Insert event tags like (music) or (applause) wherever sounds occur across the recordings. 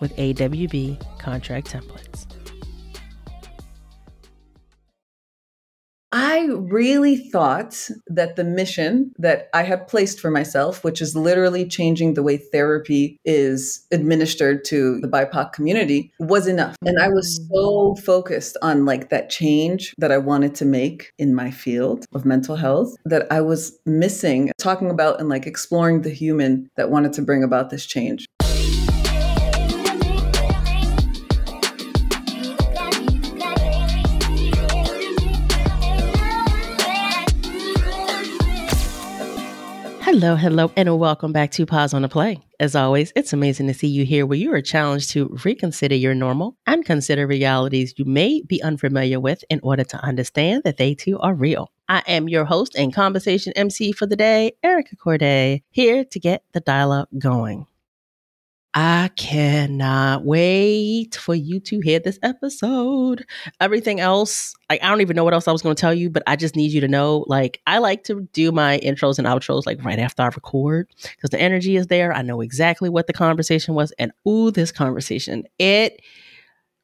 with AWB contract templates. I really thought that the mission that I had placed for myself, which is literally changing the way therapy is administered to the BIPOC community, was enough. And I was mm. so focused on like that change that I wanted to make in my field of mental health that I was missing talking about and like exploring the human that wanted to bring about this change. Hello, hello, and welcome back to Pause on the Play. As always, it's amazing to see you here where you are challenged to reconsider your normal and consider realities you may be unfamiliar with in order to understand that they too are real. I am your host and conversation MC for the day, Erica Corday, here to get the dialogue going. I cannot wait for you to hear this episode. Everything else, like I don't even know what else I was going to tell you, but I just need you to know like I like to do my intros and outros like right after I record because the energy is there. I know exactly what the conversation was and ooh this conversation. It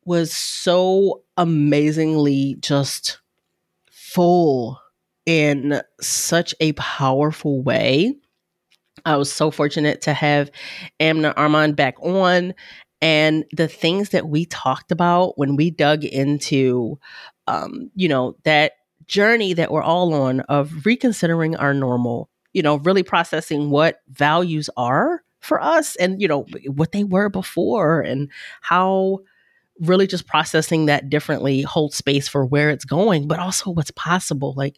was so amazingly just full in such a powerful way I was so fortunate to have Amenah Arman back on. And the things that we talked about when we dug into, um, you know, that journey that we're all on of reconsidering our normal, you know, really processing what values are for us and, you know, what they were before and how really just processing that differently holds space for where it's going, but also what's possible. Like,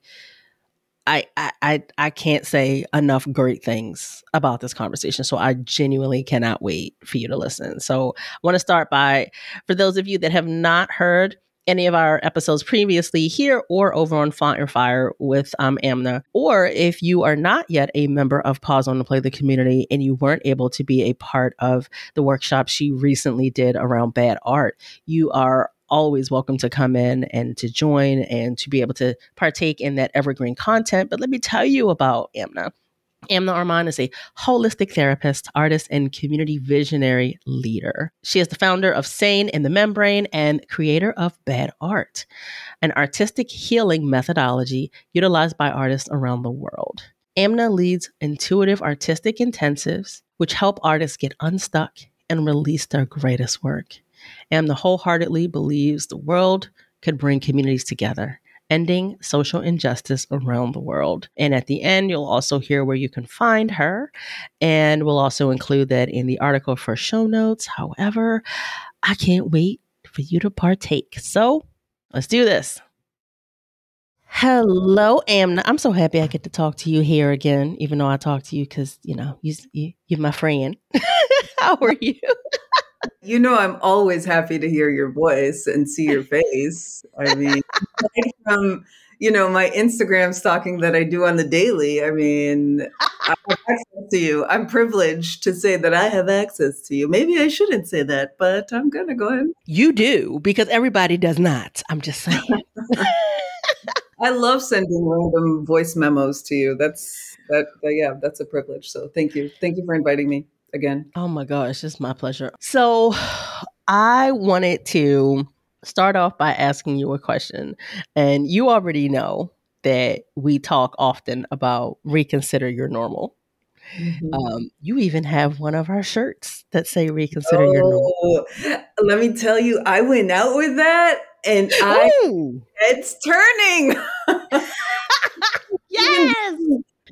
I, I I can't say enough great things about this conversation. So I genuinely cannot wait for you to listen. So I want to start by for those of you that have not heard any of our episodes previously here or over on Flaunt Your Fire with um, Amenah, or if you are not yet a member of Pause on the Play the community and you weren't able to be a part of the workshop she recently did around bad art, you are always welcome to come in and to join and to be able to partake in that evergreen content. But let me tell you about Amenah. Amenah Arman is a holistic therapist, artist, and community visionary leader. She is the founder of Sane in the Membrane and creator of Bad Art, an artistic healing methodology utilized by artists around the world. Amenah leads intuitive artistic intensives, which help artists get unstuck and release their greatest work. Amenah wholeheartedly believes the world could bring communities together, ending social injustice around the world. And at the end, you'll also hear where you can find her. And we'll also include that in the article for show notes. However, I can't wait for you to partake. So let's do this. Hello, Amenah. I'm so happy I get to talk to you here again, even though I talk to you because, you know, you, you, you're my friend. (laughs) How are you? You know, I'm always happy to hear your voice and see your face. I mean, from you know my Instagram stalking that I do on the daily. I mean, I have access to you. I'm privileged to say that I have access to you. Maybe I shouldn't say that, but I'm gonna go ahead. You do because everybody does not. I'm just saying. (laughs) I love sending random voice memos to you. That's that. Yeah, that's a privilege. So thank you. Thank you for inviting me again. Oh my gosh, it's my pleasure. So I wanted to start off by asking you a question. And you already know that we talk often about reconsider your normal. Mm-hmm. Um, you even have one of our shirts that say reconsider oh, your normal. Let me tell you, I went out with that and I Ooh. it's turning. (laughs) (laughs) yes.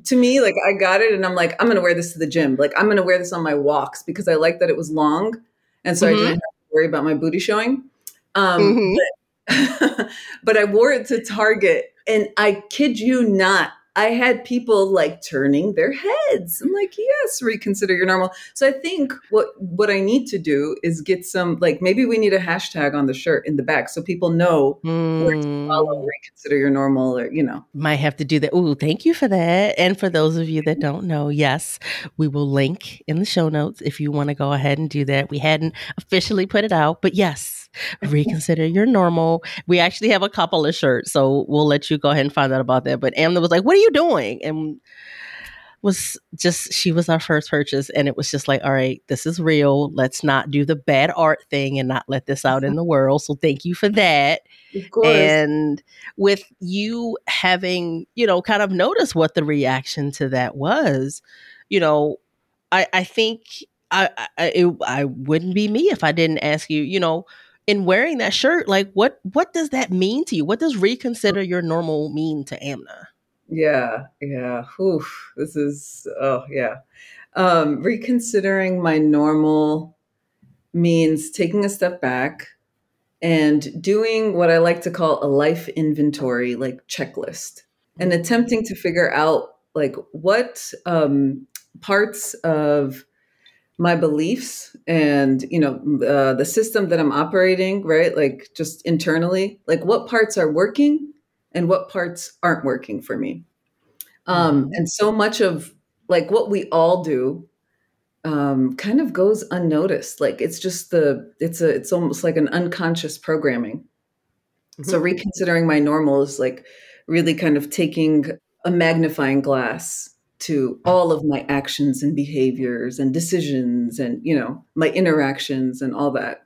To me, like I got it and I'm like, I'm gonna wear this to the gym. Like I'm gonna wear this on my walks because I like that it was long. And so mm-hmm. I didn't have to worry about my booty showing. Um, mm-hmm. but, (laughs) but I wore it to Target and I kid you not, I had people like turning their heads. I'm like, yes, reconsider your normal. So I think what what I need to do is get some like maybe we need a hashtag on the shirt in the back so people know mm. where to follow hmm. reconsider your normal or you know. Might have to do that. Ooh, thank you for that. And for those of you that don't know, yes, we will link in the show notes if you want to go ahead and do that. We hadn't officially put it out, but yes, reconsider your normal. We actually have a couple of shirts, so we'll let you go ahead and find out about that. But Amenah was like, "What are you doing?" and was just she was our first purchase and it was just like all right this is real let's not do the bad art thing and not let this out in the world so thank you for that and with you having you know kind of noticed what the reaction to that was you know i i think I, I it, I wouldn't be me if I didn't ask you, you know, in wearing that shirt, like what what does that mean to you? What does reconsider your normal mean to Amenah? Yeah, yeah. Oof, this is oh yeah. Um, reconsidering my normal means taking a step back and doing what I like to call a life inventory, like checklist, and attempting to figure out like what um, parts of my beliefs and you know uh, the system that i'm operating right like just internally like what parts are working and what parts aren't working for me um, mm-hmm. and so much of like what we all do um, kind of goes unnoticed like it's just the it's a it's almost like an unconscious programming mm-hmm. so reconsidering my normal is like really kind of taking a magnifying glass to all of my actions and behaviors and decisions and you know my interactions and all that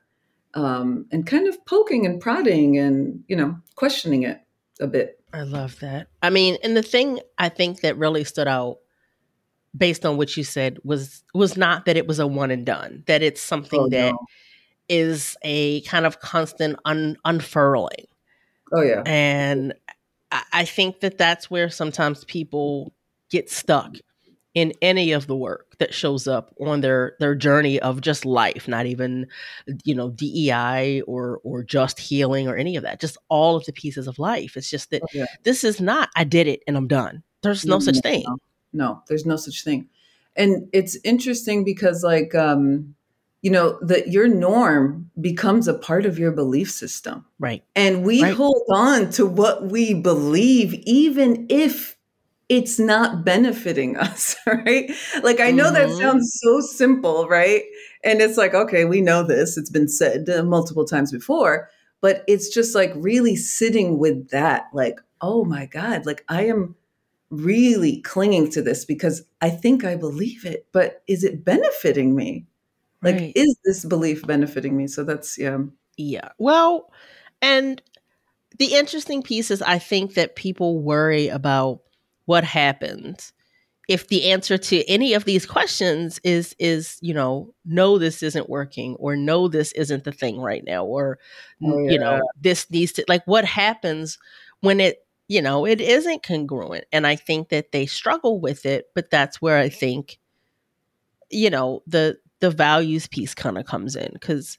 um, and kind of poking and prodding and you know questioning it a bit. I love that. I mean and the thing i think that really stood out based on what you said was was not that it was a one and done that it's something oh, that no. is a kind of constant un, unfurling. Oh yeah. And I, I think that that's where sometimes people get stuck in any of the work that shows up on their their journey of just life not even you know DEI or or just healing or any of that just all of the pieces of life. It's just that oh, yeah. this is not I did it and I'm done. There's no, no such thing. no, no, there's no such thing. And it's interesting because like um you know that your norm becomes a part of your belief system. Right. And we right. hold on to what we believe even if it's not benefiting (laughs) us, right? Like, I know mm-hmm. that sounds so simple, right? And it's like, okay, we know this, it's been said uh, multiple times before, but it's just like really sitting with that, like, oh my God, like I am really clinging to this because I think I believe it, but is it benefiting me? Like, right. is this belief benefiting me? So that's, yeah. Yeah. Well, and the interesting piece is I think that people worry about what happens if the answer to any of these questions is is you know no this isn't working or no this isn't the thing right now or oh, yeah. you know this needs to like what happens when it you know it isn't congruent and i think that they struggle with it but that's where i think you know the the values piece kind of comes in because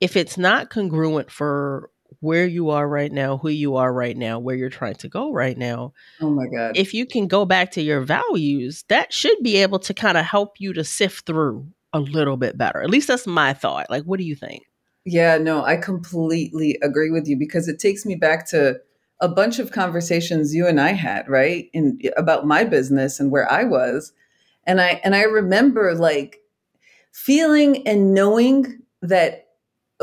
if it's not congruent for where you are right now, who you are right now, where you're trying to go right now. Oh my God. If you can go back to your values, that should be able to kind of help you to sift through a little bit better. At least that's my thought. Like, what do you think? Yeah, no, I completely agree with you because it takes me back to a bunch of conversations you and I had, right? In about my business and where I was. And I and I remember like feeling and knowing that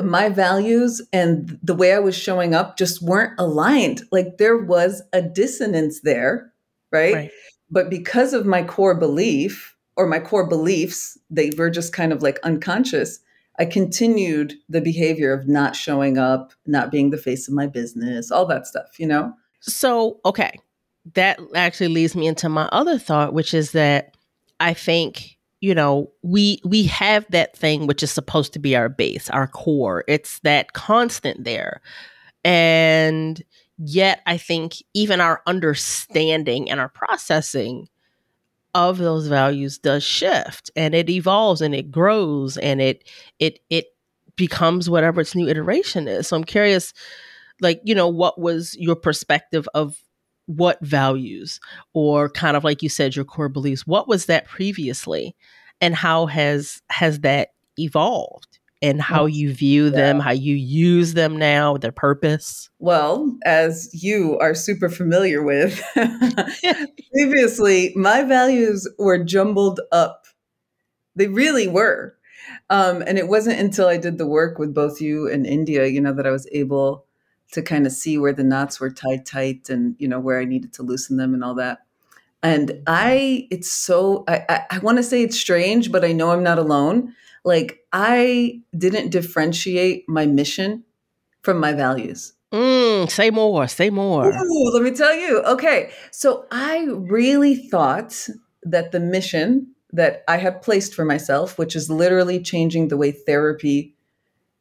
my values and the way I was showing up just weren't aligned. Like there was a dissonance there, right? right? But because of my core belief or my core beliefs, they were just kind of like unconscious. I continued the behavior of not showing up, not being the face of my business, all that stuff, you know? So, okay. That actually leads me into my other thought, which is that I think you know we we have that thing which is supposed to be our base our core. It's that constant there. And yet i think even our understanding and our processing of those values does shift and it evolves and it grows and it it it becomes whatever its new iteration is. So i'm curious like you know what was your perspective of what values or kind of like you said your core beliefs what was that previously? And how has has that evolved? And how you view them how you use them now their purpose? Well as you are super familiar with (laughs) previously my values were jumbled up. They really were. Um, and it wasn't until i did the work with both you and india you know that i was able to kind of see where the knots were tied tight and you know where I needed to loosen them and all that. And I, it's so I, I, I want to say it's strange, but I know I'm not alone. Like I didn't differentiate my mission from my values. Mm, say more, say more. Ooh, let me tell you. Okay. So I really thought that the mission that I had placed for myself, which is literally changing the way therapy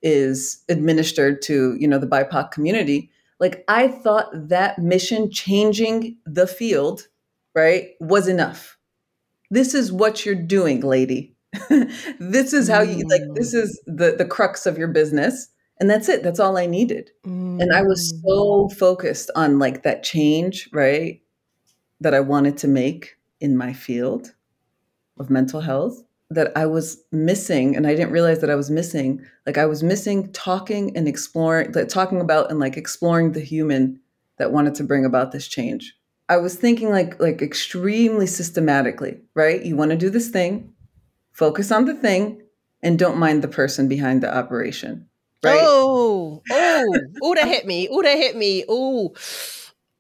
is administered to you know the bipoc community like i thought that mission changing the field right was enough this is what you're doing lady (laughs) this is how you like this mm. is the the crux of your business and that's it that's all i needed mm. and i was so mm. focused on like that change right that i wanted to make in my field of mental health that I was missing, and I didn't realize that I was missing. Like I was missing talking and exploring, like talking about and like exploring the human that wanted to bring about this change. I was thinking like like extremely systematically, right? You want to do this thing, focus on the thing, and don't mind the person behind the operation. Right? Oh, oh, (laughs) oh, that hit me. Oh, that hit me. Oh,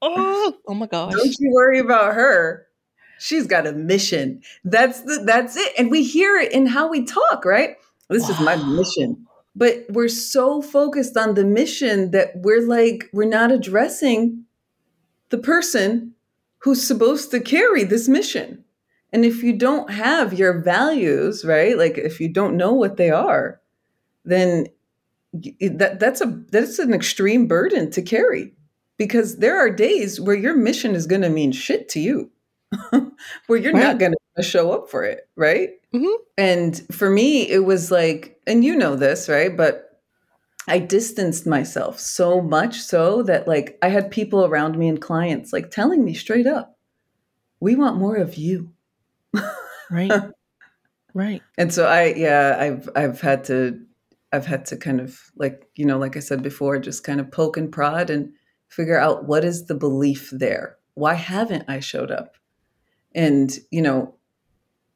oh, oh my gosh. Don't you worry about her she's got a mission. That's the that's it. And we hear it in how we talk, right? This wow. is my mission. But we're so focused on the mission that we're like we're not addressing the person who's supposed to carry this mission. And if you don't have your values, right? Like if you don't know what they are, then that that's a that's an extreme burden to carry because there are days where your mission is going to mean shit to you (laughs) where you're right. not going to show up for it, right? Mm-hmm. And for me, it was like, and you know this, right? But I distanced myself so much so that like I had people around me and clients like telling me straight up, we want more of you. right. (laughs) Right. And so I yeah, I've I've had to I've had to kind of like, you know, like I said before, just kind of poke and prod and figure out what is the belief there? Why haven't I showed up? And, you know,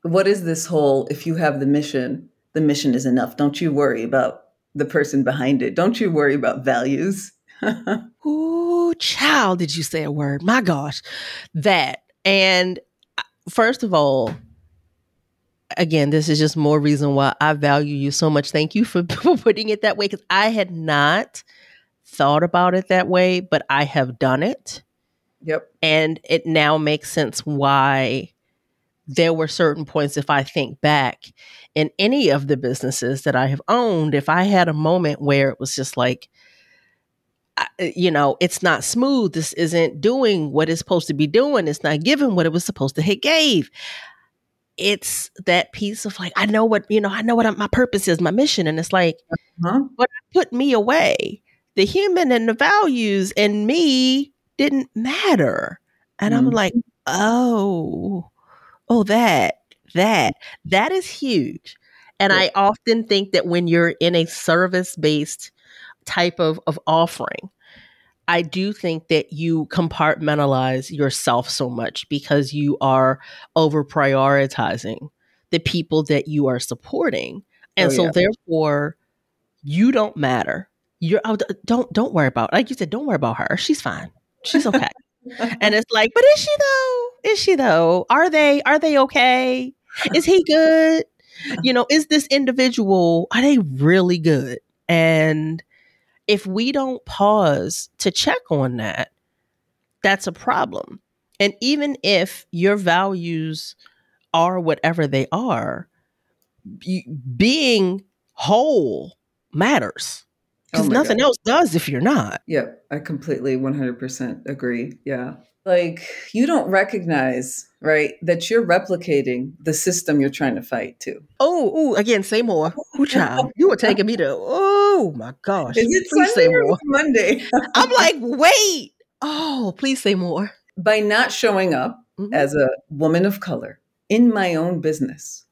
what is this whole if you have the mission, the mission is enough. Don't you worry about the person behind it. Don't you worry about values. (laughs) Ooh, child, did you say a word? My gosh. That. And uh, first of all, again, this is just more reason why I value you so much. Thank you for, (laughs) for putting it that way because I had not thought about it that way, but I have done it. Yep. And it now makes sense why there were certain points, if I think back in any of the businesses that I have owned, if I had a moment where it was just like, you know, it's not smooth. This isn't doing what it's supposed to be doing. It's not giving what it was supposed to hit gave. It's that piece of like, I know what, you know, I know what my purpose is, my mission. And it's like, uh-huh. but put me away. The human and the values and me didn't matter. And mm-hmm. I'm like, oh, oh, that, that, that is huge. And yeah. I often think that when you're in a service based type of, of offering, I do think that you compartmentalize yourself so much because you are over prioritizing the people that you are supporting. And oh, so yeah. therefore you don't matter. You're oh, don't don't worry about like you said, don't worry about her. She's fine. She's okay. and it's like, but is she though? Is she though? Are they are they okay? Is he good? You know, is this individual are they really good? And if we don't pause to check on that, that's a problem. And even if your values are whatever they are, being whole matters because oh nothing God. else does if you're not. Yep, I completely 100% agree. Yeah. Like you don't recognize, right, that you're replicating the system you're trying to fight too. Oh, oh, again, say more. Who child? You were taking me to, oh my gosh. Is it please Sunday say more. Monday? (laughs) I'm like, wait. Oh, please say more. By not showing up mm-hmm. as a woman of color in my own business,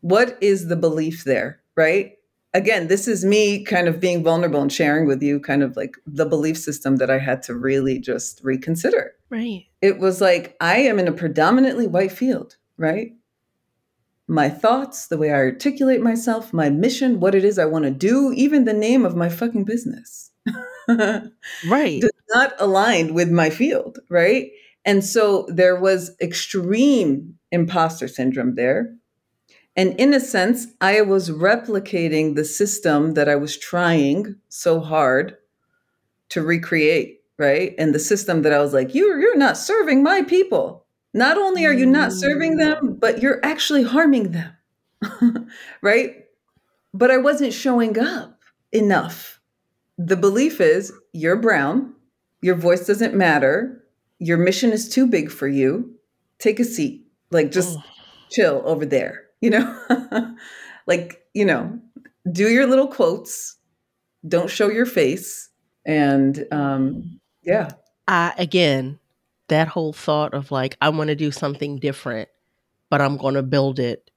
what is the belief there, right? Again, this is me kind of being vulnerable and sharing with you kind of like the belief system that I had to really just reconsider. Right. It was like I am in a predominantly white field, right? My thoughts, the way I articulate myself, my mission, what it is I want to do, even the name of my fucking business. (laughs) right. Does not align with my field, right? And so there was extreme imposter syndrome there and in a sense, I was replicating the system that I was trying so hard to recreate, right? And the system that I was like, you're, you're not serving my people. Not only are you not serving mm. them, but you're actually harming them, (laughs) right? But I wasn't showing up enough. The belief is you're brown, your voice doesn't matter, your mission is too big for you. Take a seat, like just oh. chill over there you know? (laughs) Like you know do your little quotes don't show your face and um yeah. I again that whole thought of like i want to do something different but i'm going to build it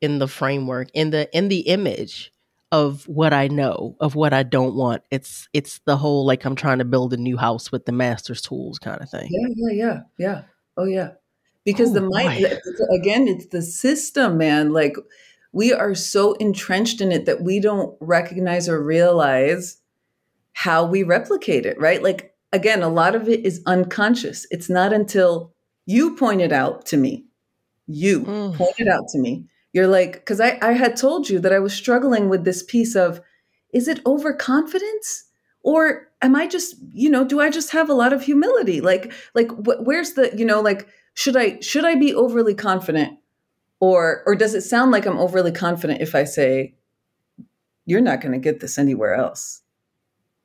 in the framework in the in the image of what i know of what i don't want. It's it's the whole like i'm trying to build a new house with the master's tools kind of thing. Yeah yeah yeah yeah. Oh yeah because oh, the mind again it's the system man. Like we are so entrenched in it that we don't recognize or realize how we replicate it right? Like again a lot of it is unconscious. It's not until you pointed out to me. You mm. pointed out to me. You're like because I, I had told you that i was struggling with this piece of is it overconfidence? Or am i just you know do i just have a lot of humility? Like like wh- where's the you know like should I should I be overly confident or or does it sound like I'm overly confident if I say you're not going to get this anywhere else?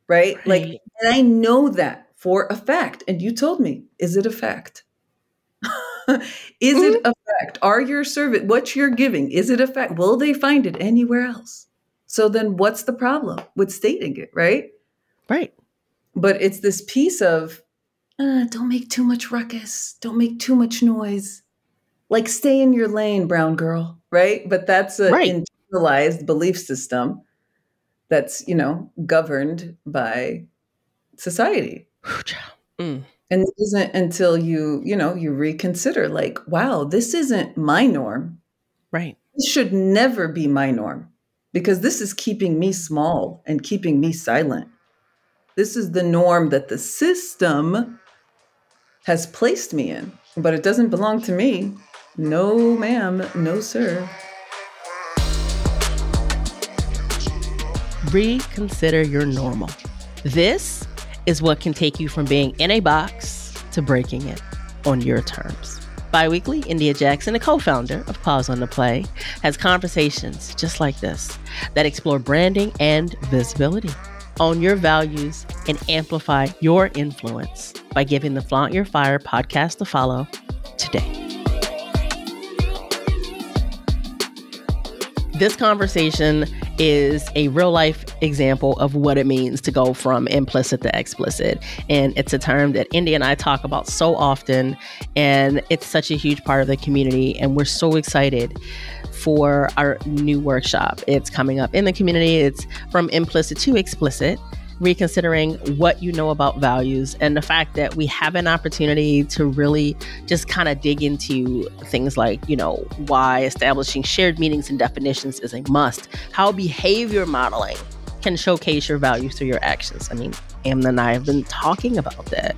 Right? right? Like and I know that for a fact and you told me, is it a fact? (laughs) is mm-hmm. it a fact? Are your servant what you're giving is it a fact? Will they find it anywhere else? So then what's the problem with stating it, right? Right. But it's this piece of uh, don't make too much ruckus. Don't make too much noise. Like stay in your lane, brown girl, right? But that's an right. internalized belief system that's, you know, governed by society. (sighs) Mm. And it isn't until you, you know, you reconsider like, wow, this isn't my norm. Right. This should never be my norm because this is keeping me small and keeping me silent. This is the norm that the system has placed me in, but it doesn't belong to me. No, ma'am, no, sir. Reconsider your normal. This is what can take you from being in a box to breaking it on your terms. Biweekly, India Jackson, a co founder of Pause on the Play, has conversations just like this that explore branding and visibility own your values, and amplify your influence by giving the Flaunt Your Fire podcast a follow today. This conversation is a real life example of what it means to go from implicit to explicit. And it's a term that Indy and I talk about so often. And it's such a huge part of the community. And we're so excited for our new workshop. It's coming up in the community. It's from implicit to explicit reconsidering what you know about values and the fact that we have an opportunity to really just kind of dig into things like, you know, why establishing shared meanings and definitions is a must, how behavior modeling can showcase your values through your actions. I mean, Amenah and I have been talking about that.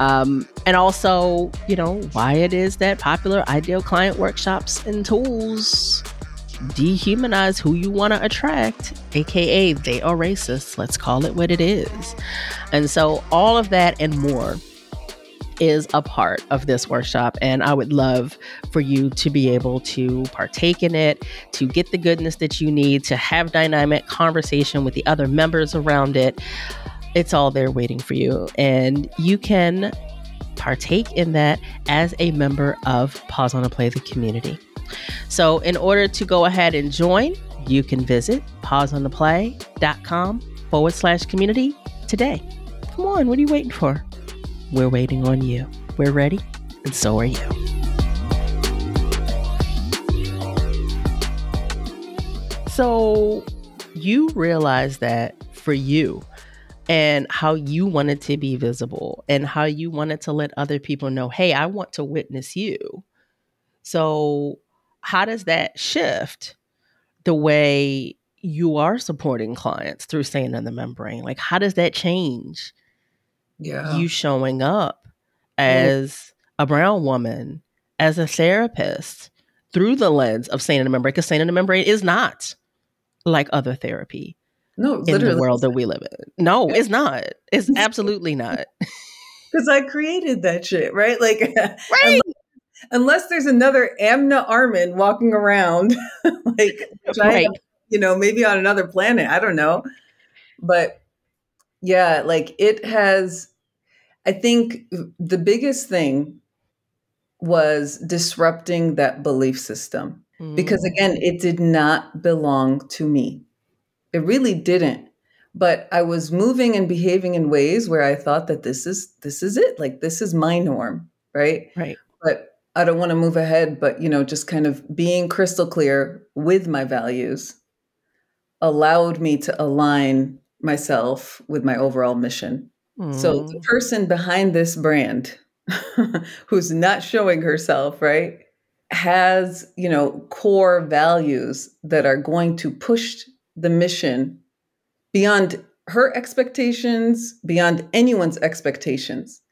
Um, and also, you know, why it is that popular ideal client workshops and tools dehumanize who you want to attract, aka they are racist. Let's call it what it is. And so, all of that and more is a part of this workshop. And I would love for you to be able to partake in it, to get the goodness that you need, to have dynamic conversation with the other members around it. It's all there waiting for you. And you can partake in that as a member of Pause on a Play the community. So, in order to go ahead and join, you can visit pauseontheplay.com forward slash community today. Come on, what are you waiting for? We're waiting on you. We're ready, and so are you. So, you realize that for you, and how you wanted to be visible and how you wanted to let other people know, hey, I want to witness you. So, how does that shift the way you are supporting clients through Sane in the Membrane? Like, how does that change yeah. you showing up as a brown woman, as a therapist through the lens of Sane in the Membrane? Because Sane in the Membrane is not like other therapy no, in the world that we live in. No, it's not. It's (laughs) absolutely not. (laughs) Because I created that shit, right? Like, (laughs) right. Unless, there's another Amenah Arman walking around, (laughs) like, (laughs) right. you know, maybe on another planet. I don't know. But yeah, like it has, I think the biggest thing was disrupting that belief system. Mm. Because again, it did not belong to me. It really didn't. But I was moving and behaving in ways where I thought that this is this is it. Like this is my norm, right? Right. But I don't want to move ahead, but you know, just kind of being crystal clear with my values allowed me to align myself with my overall mission. Mm. So the person behind this brand (laughs) who's not showing herself, right, has, you know, core values that are going to push the mission beyond her expectations, beyond anyone's expectations.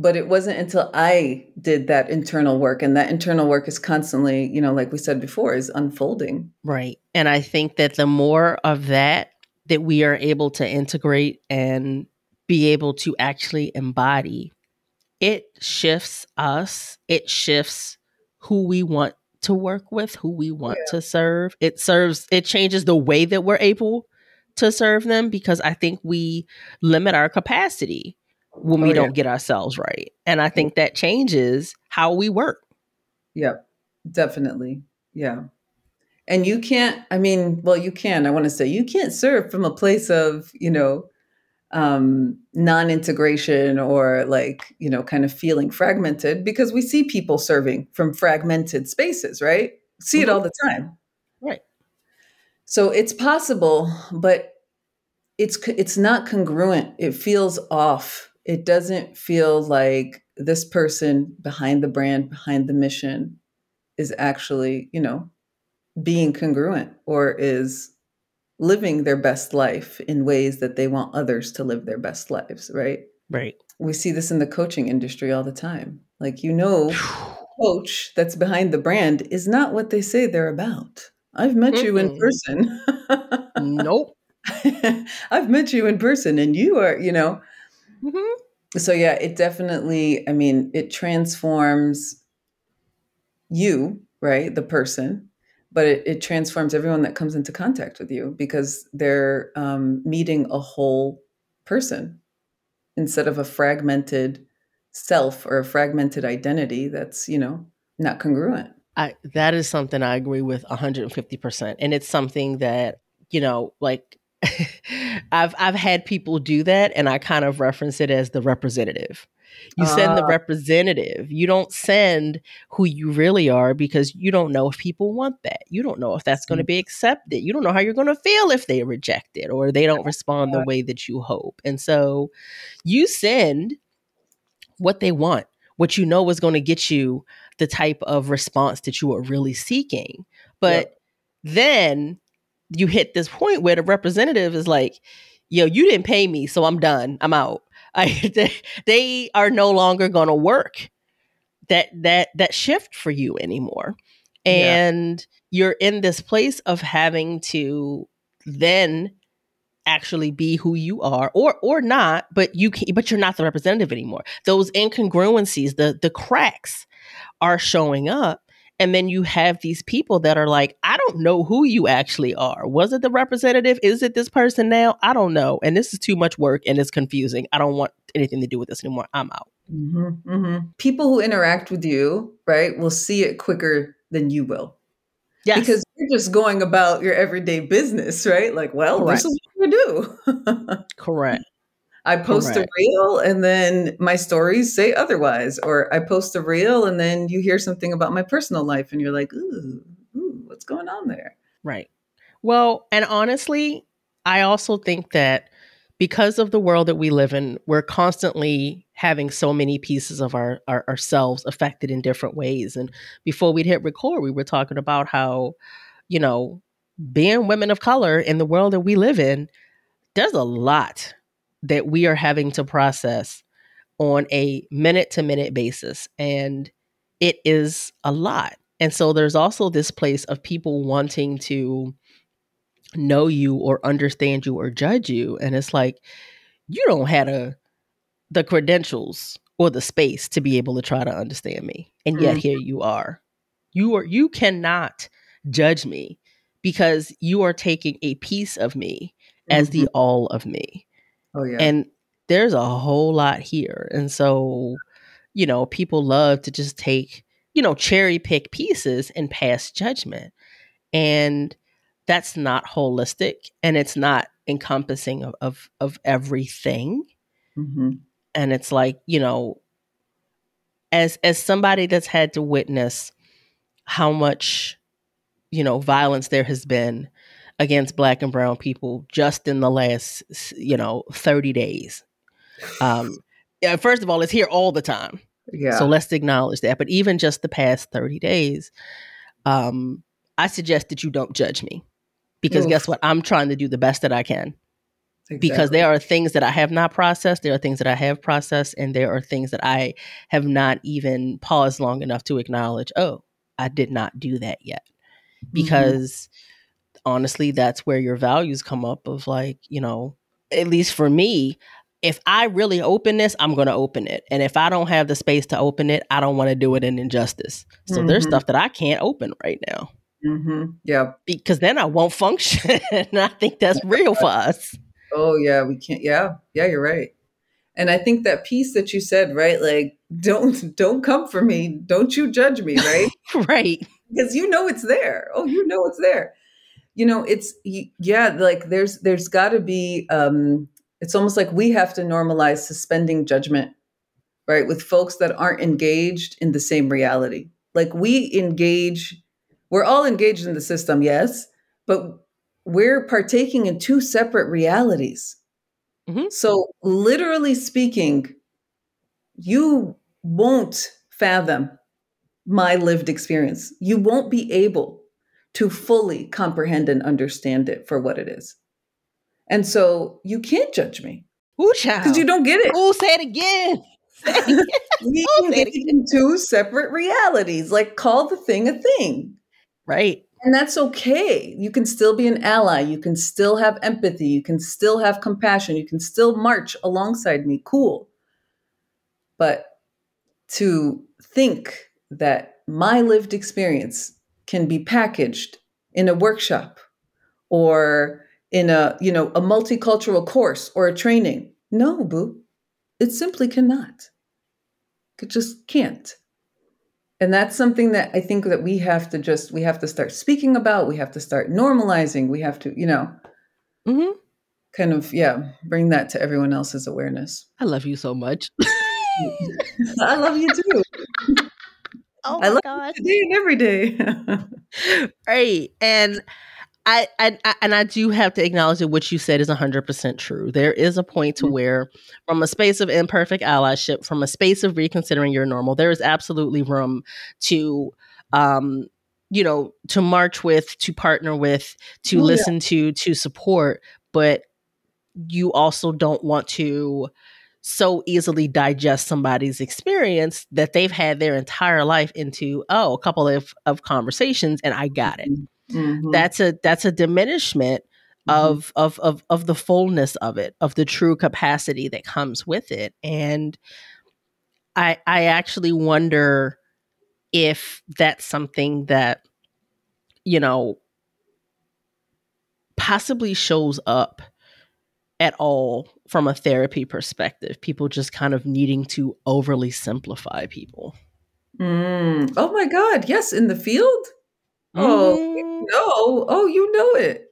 But it wasn't until I did that internal work, and that internal work is constantly, you know, like we said before, is unfolding. Right. And I think that the more of that that we are able to integrate and be able to actually embody, it shifts us, it shifts who we want to work with, who we want yeah. to serve. It serves, it changes the way that we're able to serve them because I think we limit our capacity when oh, we don't get ourselves right. And I think that changes how we work. Yep, definitely. Yeah. And you can't, I mean, well, you can, I want to say, you can't serve from a place of, you know, um, non-integration or like you know kind of feeling fragmented because we see people serving from fragmented spaces right see mm-hmm. it all the time right so it's possible but it's it's not congruent it feels off it doesn't feel like this person behind the brand behind the mission is actually you know being congruent or is living their best life in ways that they want others to live their best lives, right? Right. We see this in the coaching industry all the time. Like, you know, coach that's behind the brand is not what they say they're about. I've met mm-hmm. you in person. (laughs) nope. I've met you in person and you are, you know. Mm-hmm. So, yeah, it definitely, I mean, it transforms you, right? The person but it, it, transforms everyone that comes into contact with you because they're um, meeting a whole person instead of a fragmented self or a fragmented identity that's you know not congruent I, that is something i agree with 150% and it's something that you know like (laughs) i've i've had people do that and i kind of reference it as the representative you send the ah. representative. You don't send who you really are because you don't know if people want that. You don't know if that's going to mm. be accepted. You don't know how you're going to feel if they reject it or they don't respond the way that you hope. And so you send what they want, what you know is going to get you the type of response that you are really seeking. But then you hit this point where the representative is like, yo, you didn't pay me, so I'm done. I'm out. (laughs) I, they, they are no longer going to work that that that shift for you anymore and yeah. you're in this place of having to then actually be who you are or or not but you can but you're not the representative anymore those incongruencies the the cracks are showing up and then you have these people that are like i don't know who you actually are was it the representative is it this person now i don't know and this is too much work and it's confusing i don't want anything to do with this anymore i'm out mm-hmm, mm-hmm. people who interact with you right will see it quicker than you will Yes. Because you're just going about your everyday business, right? Like, well, Correct. this is what you do. (laughs) Correct. I post Correct. a reel and then my stories say otherwise. Or I post a reel and then you hear something about my personal life and you're like, ooh, ooh, what's going on there? Right. Well, and honestly, I also think that because of the world that we live in, we're constantly having so many pieces of our, our, ourselves affected in different ways. And before we'd hit record, we were talking about how, you know, being women of color in the world that we live in, there's a lot that we are having to process on a minute to minute basis. And it is a lot. And so there's also this place of people wanting to know you or understand you or judge you and it's like you don't have a, the credentials or the space to be able to try to understand me and yet mm. here you are you are you cannot judge me because you are taking a piece of me mm-hmm. as the mm-hmm. all of me oh yeah and there's a whole lot here and so you know people love to just take you know cherry pick pieces and pass judgment and that's not holistic and it's not encompassing of of, of everything mm-hmm. and it's like you know as as somebody that's had to witness how much you know violence there has been against black and brown people just in the last you know 30 days um yeah, first of all it's here all the time yeah so let's acknowledge that but even just the past 30 days um i suggest that you don't judge me because Oof. guess what? I'm trying to do the best that I can. Exactly. Because there are things that I have not processed, there are things that I have processed, and there are things that I have not even paused long enough to acknowledge, oh, I did not do that yet. Mm-hmm. Because mm-hmm. Honestly, that's where your values come up of like, you know, at least for me, if I really open this, I'm going to open it. And if I don't have the space to open it, I don't want to do it in injustice. So mm-hmm. there's stuff that I can't open right now. Mm-hmm. Yeah. Because then I won't function. and (laughs) I think that's real for (laughs) us. Oh, yeah. We can't. Yeah. Yeah, you're right. And I think that piece that you said, right? Like, don't don't come for me. Don't you judge me, right? (laughs) right. Because you know it's there. Oh, you know it's there. You know, it's yeah, like there's there's gotta be um it's almost like we have to normalize suspending judgment, right? With folks that aren't engaged in the same reality. Like we engage we're all engaged in the system, yes, but we're partaking in two separate realities. Mm-hmm. So, literally speaking, you won't fathom my lived experience. You won't be able to fully comprehend and understand it for what it is. And so you can't judge me. Because you don't get it. Oh, (laughs) say it again. we engage in two separate realities. Like call the thing a thing. Right. And that's okay. You can still be an ally. You can still have empathy. You can still have compassion. You can still march alongside me. Cool. But to think that my lived experience can be packaged in a workshop or in a, you know, a multicultural course or a training. No, boo. It simply cannot. It just can't and that's something that i think that we have to just we have to start speaking about we have to start normalizing we have to you know mm-hmm. kind of yeah bring that to everyone else's awareness i love you so much (laughs) i love you too oh my I love god today and every day (laughs) right and I, I, I, and I do have to acknowledge that what you said is 100% true. There is a point to mm-hmm. where from a space of imperfect allyship, from a space of reconsidering your normal, there is absolutely room to um you know, to march with, to partner with, to oh, listen to, to support, but you also don't want to so easily digest somebody's experience that they've had their entire life into oh a couple of, of conversations and i got it mm-hmm. Mm-hmm. That's a that's a diminishment of of of of the fullness of it, of the true capacity that comes with it. And I I actually wonder if that's something that you know possibly shows up at all from a therapy perspective people just kind of needing to overly simplify people Mm. Oh my God. Yes, in the field? Oh, Mm, no. Oh, you know it.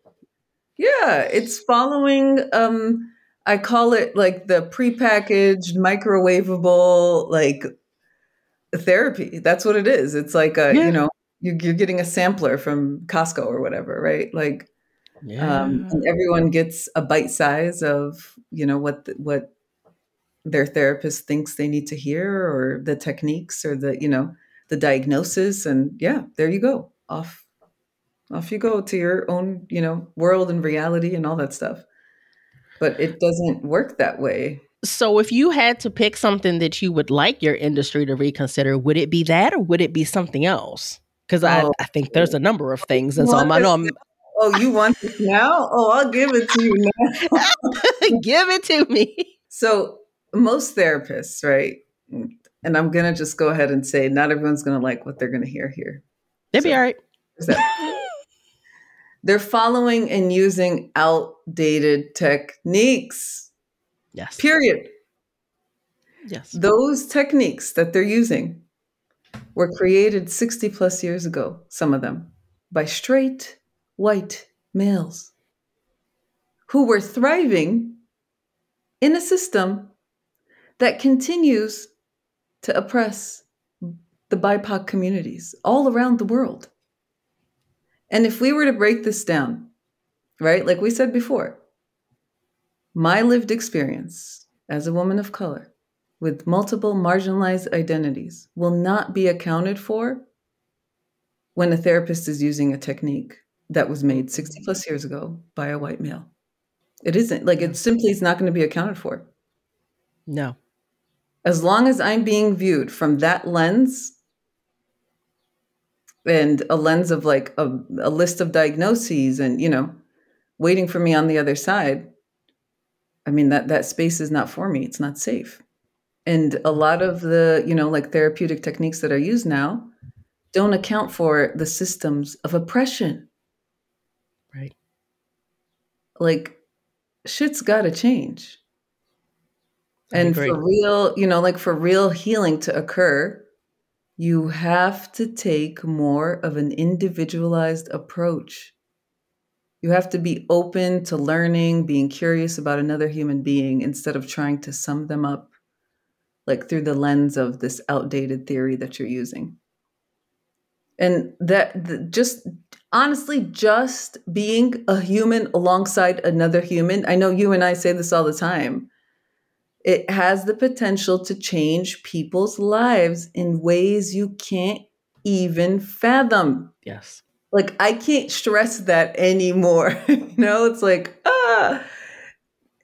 Yeah, it's following um I call it like the prepackaged microwavable like therapy. That's what it is. It's like a, yeah you know, you, you're getting a sampler from Costco or whatever, right? Like um and everyone gets a bite size of, you know, what the, what their therapist thinks they need to hear or the techniques or the, you know, the diagnosis and yeah, there you go. Off off you go to your own, you know, world and reality and all that stuff. But it doesn't work that way. so if you had to pick something that you would like your industry to reconsider would it be that or would it be something else because I, Oh, I think there's a number of things and so I'm, i know i'm Oh, you want this now? Oh, I'll give it to you now. (laughs) give it to me So most therapists, right? And I'm gonna just go ahead and say not everyone's gonna like what they're gonna hear here. they'd be all right. (laughs) They're following and using outdated techniques. yes Period. yes Those techniques that they're using were created 60 plus years ago, some of them, by straight white males who were thriving in a system that continues to oppress the BIPOC communities all around the world. And if we were to break this down, right, like we said before, my lived experience as a woman of color with multiple marginalized identities will not be accounted for when a therapist is using a technique that was made mm-hmm. 60 plus years ago by a white male. It isn't like it simply is not going to be accounted for. no As long as I'm being viewed from that lens and a lens of like a, a list of diagnoses and, you know, waiting for me on the other side, I mean that that space is not for me. It's not safe. And a lot of the, you know, like therapeutic techniques that are used now don't account for the systems of oppression. Like shit's got to change. And for real, you know, like for real healing to occur, you have to take more of an individualized approach. You have to be open to learning, being curious about another human being instead of trying to sum them up like through the lens of this outdated theory that you're using. And that the, just honestly, just being a human alongside another human, I know you and I say this all the time it has the potential to change people's lives in ways you can't even fathom. yes Like I can't stress that anymore. (laughs) you know, it's like ah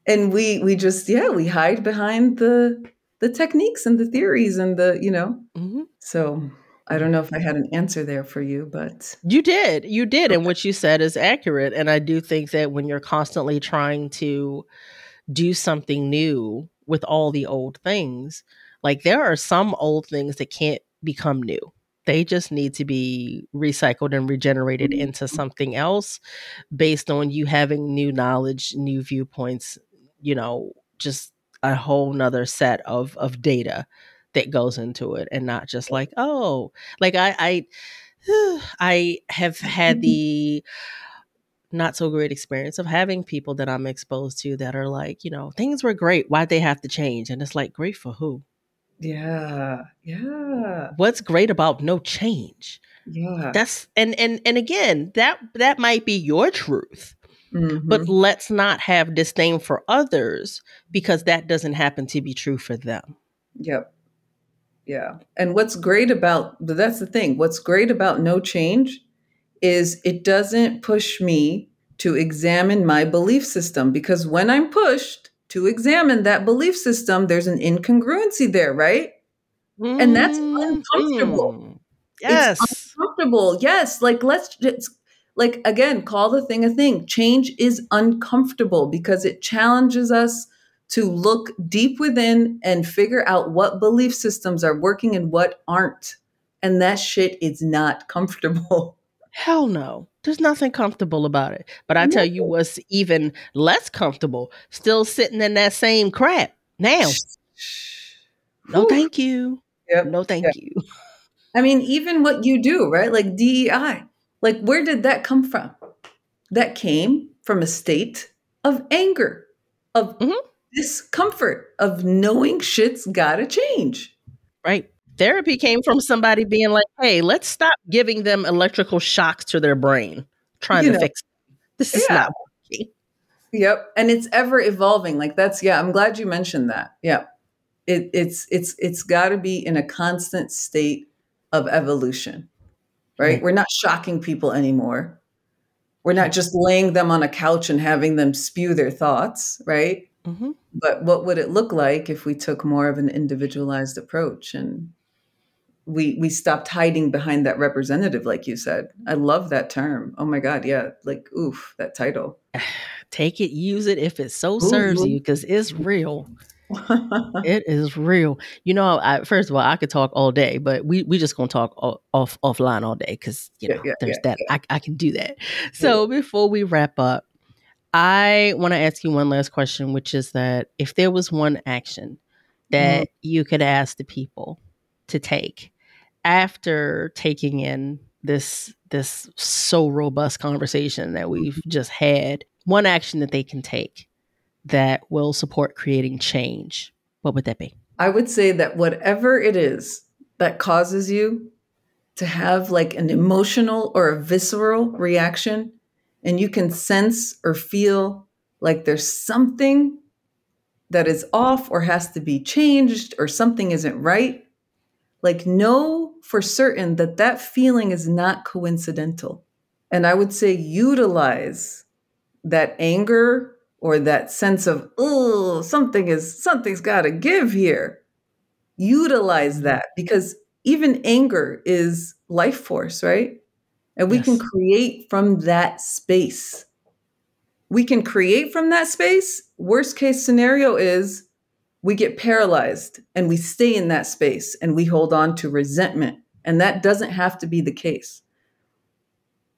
and we we just yeah, we hide behind the the techniques and the theories and the, you know. hmm So I don't know if I had an answer there for you, but You did. You did. And what you said is accurate. And I do think that when you're constantly trying to do something new with all the old things, like there are some old things that can't become new. They just need to be recycled and regenerated mm-hmm. into something else based on you having new knowledge, new viewpoints, you know, just a whole nother set of of data that goes into it and not just like, oh, like I I I have had the not so great experience of having people that I'm exposed to that are like, you know, things were great. Why'd they have to change? And it's like, great for who? yeah, yeah, What's great about no change? yeah. That's and and and again, that that might be your truth. But Mhm. let's not have disdain for others because that doesn't happen to be true for them. Yep. Yeah. And what's great about that's the thing. What's great about no change is it doesn't push me to examine my belief system because when I'm pushed to examine that belief system, there's an incongruency there, right? And that's uncomfortable. Mhm. It's Yes. uncomfortable. Yes, like let's just like again, call the thing a thing. Change is uncomfortable because it challenges us to look deep within and figure out what belief systems are working and what aren't. And that shit is not (laughs) comfortable. Hell no. There's nothing comfortable about it. But I tell you what's even less comfortable, still sitting in that same crap now. No, thank you. Yep. No, thank Yep. you. I mean, even what you do, right? Like DEI, like where did that come from? That came from a state of anger, of Mhm. Discomfort, of knowing shit's gotta change. Right. Therapy came from somebody being like, hey, let's stop giving them electrical shocks to their brain, trying You to know. fix it. This is Yeah. not working. Yep. And it's ever evolving. Like that's yeah, I'm glad you mentioned that. Yeah. It, it's it's it's gotta be in a constant state of evolution. Right? Right. We're not shocking people anymore. We're not just laying them on a couch and having them spew their thoughts, right? Hmm But what would it look like if we took more of an individualized approach and we we stopped hiding behind that representative, like you said? I love that term. Oh my God, yeah. Like, oof, that title. (sighs) Take it, use it if it so serves Mhm. you, because it's real. (laughs) It is real. You know, I, first of all, I could talk all day, but we we just gonna talk off offline all day because you Yeah, know yeah, there's yeah, that. I I can do that. So before we wrap up, I want to ask you one last question, which is that if there was one action that mm-hmm. you could ask the people to take after taking in this this so robust conversation that we've mm-hmm. just had, one action that they can take that will support creating change, what would that be? I would say that whatever it is that causes you to have like an emotional or a visceral reaction, and you can sense or feel like there's something that is off or has to be changed or something isn't right, like know for certain that that feeling is not coincidental. And I would say utilize that anger or that sense of oh something is something's got to give here utilize that because even anger is life force right and we can create from that space. We can create from that space. Worst case scenario is we get paralyzed and we stay in that space and we hold on to resentment. And that doesn't have to be the case.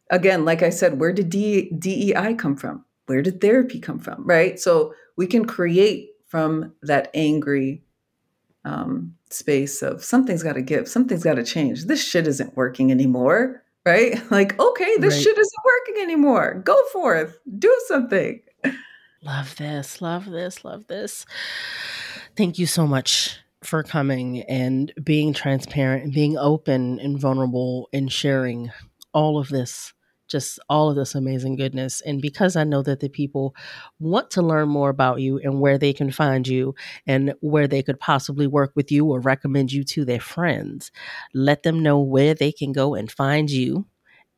Again like i said where did D- dei come from? Where did therapy come from right? So we can create from that angry um, space of something's got to give something's got to change. This shit isn't working anymore right? (laughs) Like okay this Right. shit isn't working anymore. Go forth. Do something. Love this, love this, love this. Thank you so much for coming and being transparent and being open and vulnerable and sharing all of this, just all of this amazing goodness. And because I know that the people want to learn more about you and where they can find you and where they could possibly work with you or recommend you to their friends, let them know where they can go and find you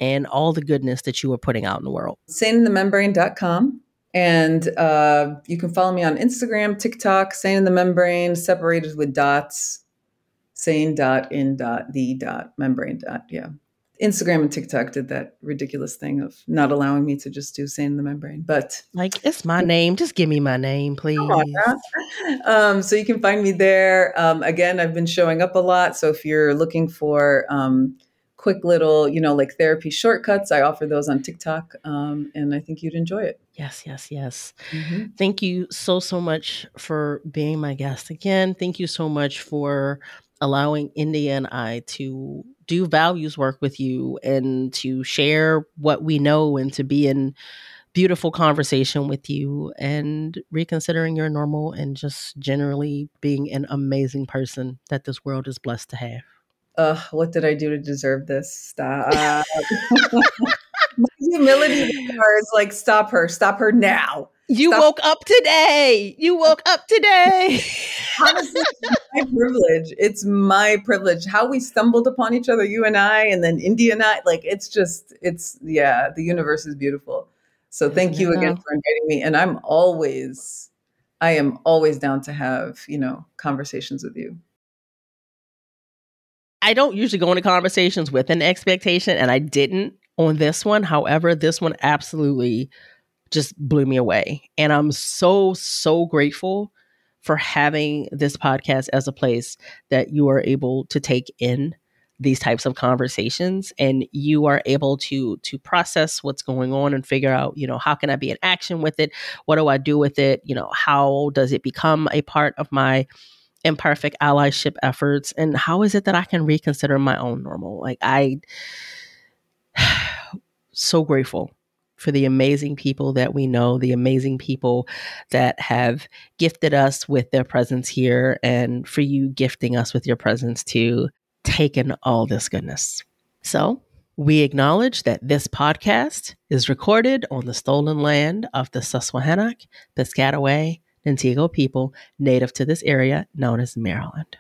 and all the goodness that you are putting out in the world. saneinthemembrane.com and uh, you can follow me on instagram tiktok sane in the membrane separated with dots sane dot in dot the dot membrane dot yeah instagram and tiktok did that ridiculous thing of not allowing me to just do sane in the membrane but Like, it's my name. Just give me my name, please. (laughs) Um, so you can find me there. Um, again, I've been showing up a lot. So if you're looking for um, quick little, you know, like therapy shortcuts, I offer those on TikTok, um, and I think you'd enjoy it. Yes, yes, yes. Thank you so, so much for being my guest again. Thank you so much for allowing India and I to do values work with you and to share what we know and to be in beautiful conversation with you and reconsidering your normal and just generally being an amazing person that this world is blessed to have. Ugh, what did I do to deserve this? Stop. (laughs) (laughs) My humility is like, stop her, stop her now. You woke up today. You woke up today. (laughs) Honestly, it's my privilege. It's my privilege. How we stumbled upon each other, you and I, and then India and I, like it's just, it's yeah, the universe is beautiful. So thank you again for inviting me. And I'm always, I am always down to have, you know, conversations with you. I don't usually go into conversations with an expectation, and I didn't on this one. However, this one absolutely just blew me away. And I'm so, so grateful for having this podcast as a place that you are able to take in these types of conversations and you are able to to process what's going on and figure out you know how can i be in action with it? What do i do with it? You know how does it become a part of my imperfect allyship efforts? And how is it that i can reconsider my own normal? Like i (sighs) so grateful for the amazing people that we know, the amazing people that have gifted us with their presence here, and for you gifting us with your presence to take in all this goodness. So, we acknowledge that this podcast is recorded on the stolen land of the Susquehannock, Piscataway, Nanticoke people native to this area known as Maryland.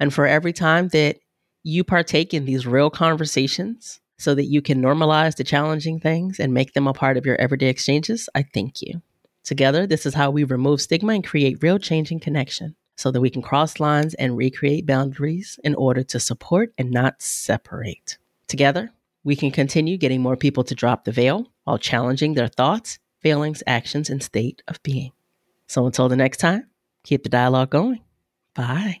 And for every time that you partake in these real conversations, so that you can normalize the challenging things and make them a part of your everyday exchanges, I thank you. Together, this is how we remove stigma and create real change and connection so that we can cross lines and recreate boundaries in order to support and not separate. Together, we can continue getting more people to drop the veil while challenging their thoughts, feelings, actions, and state of being. So until the next time, keep the dialogue going. Bye.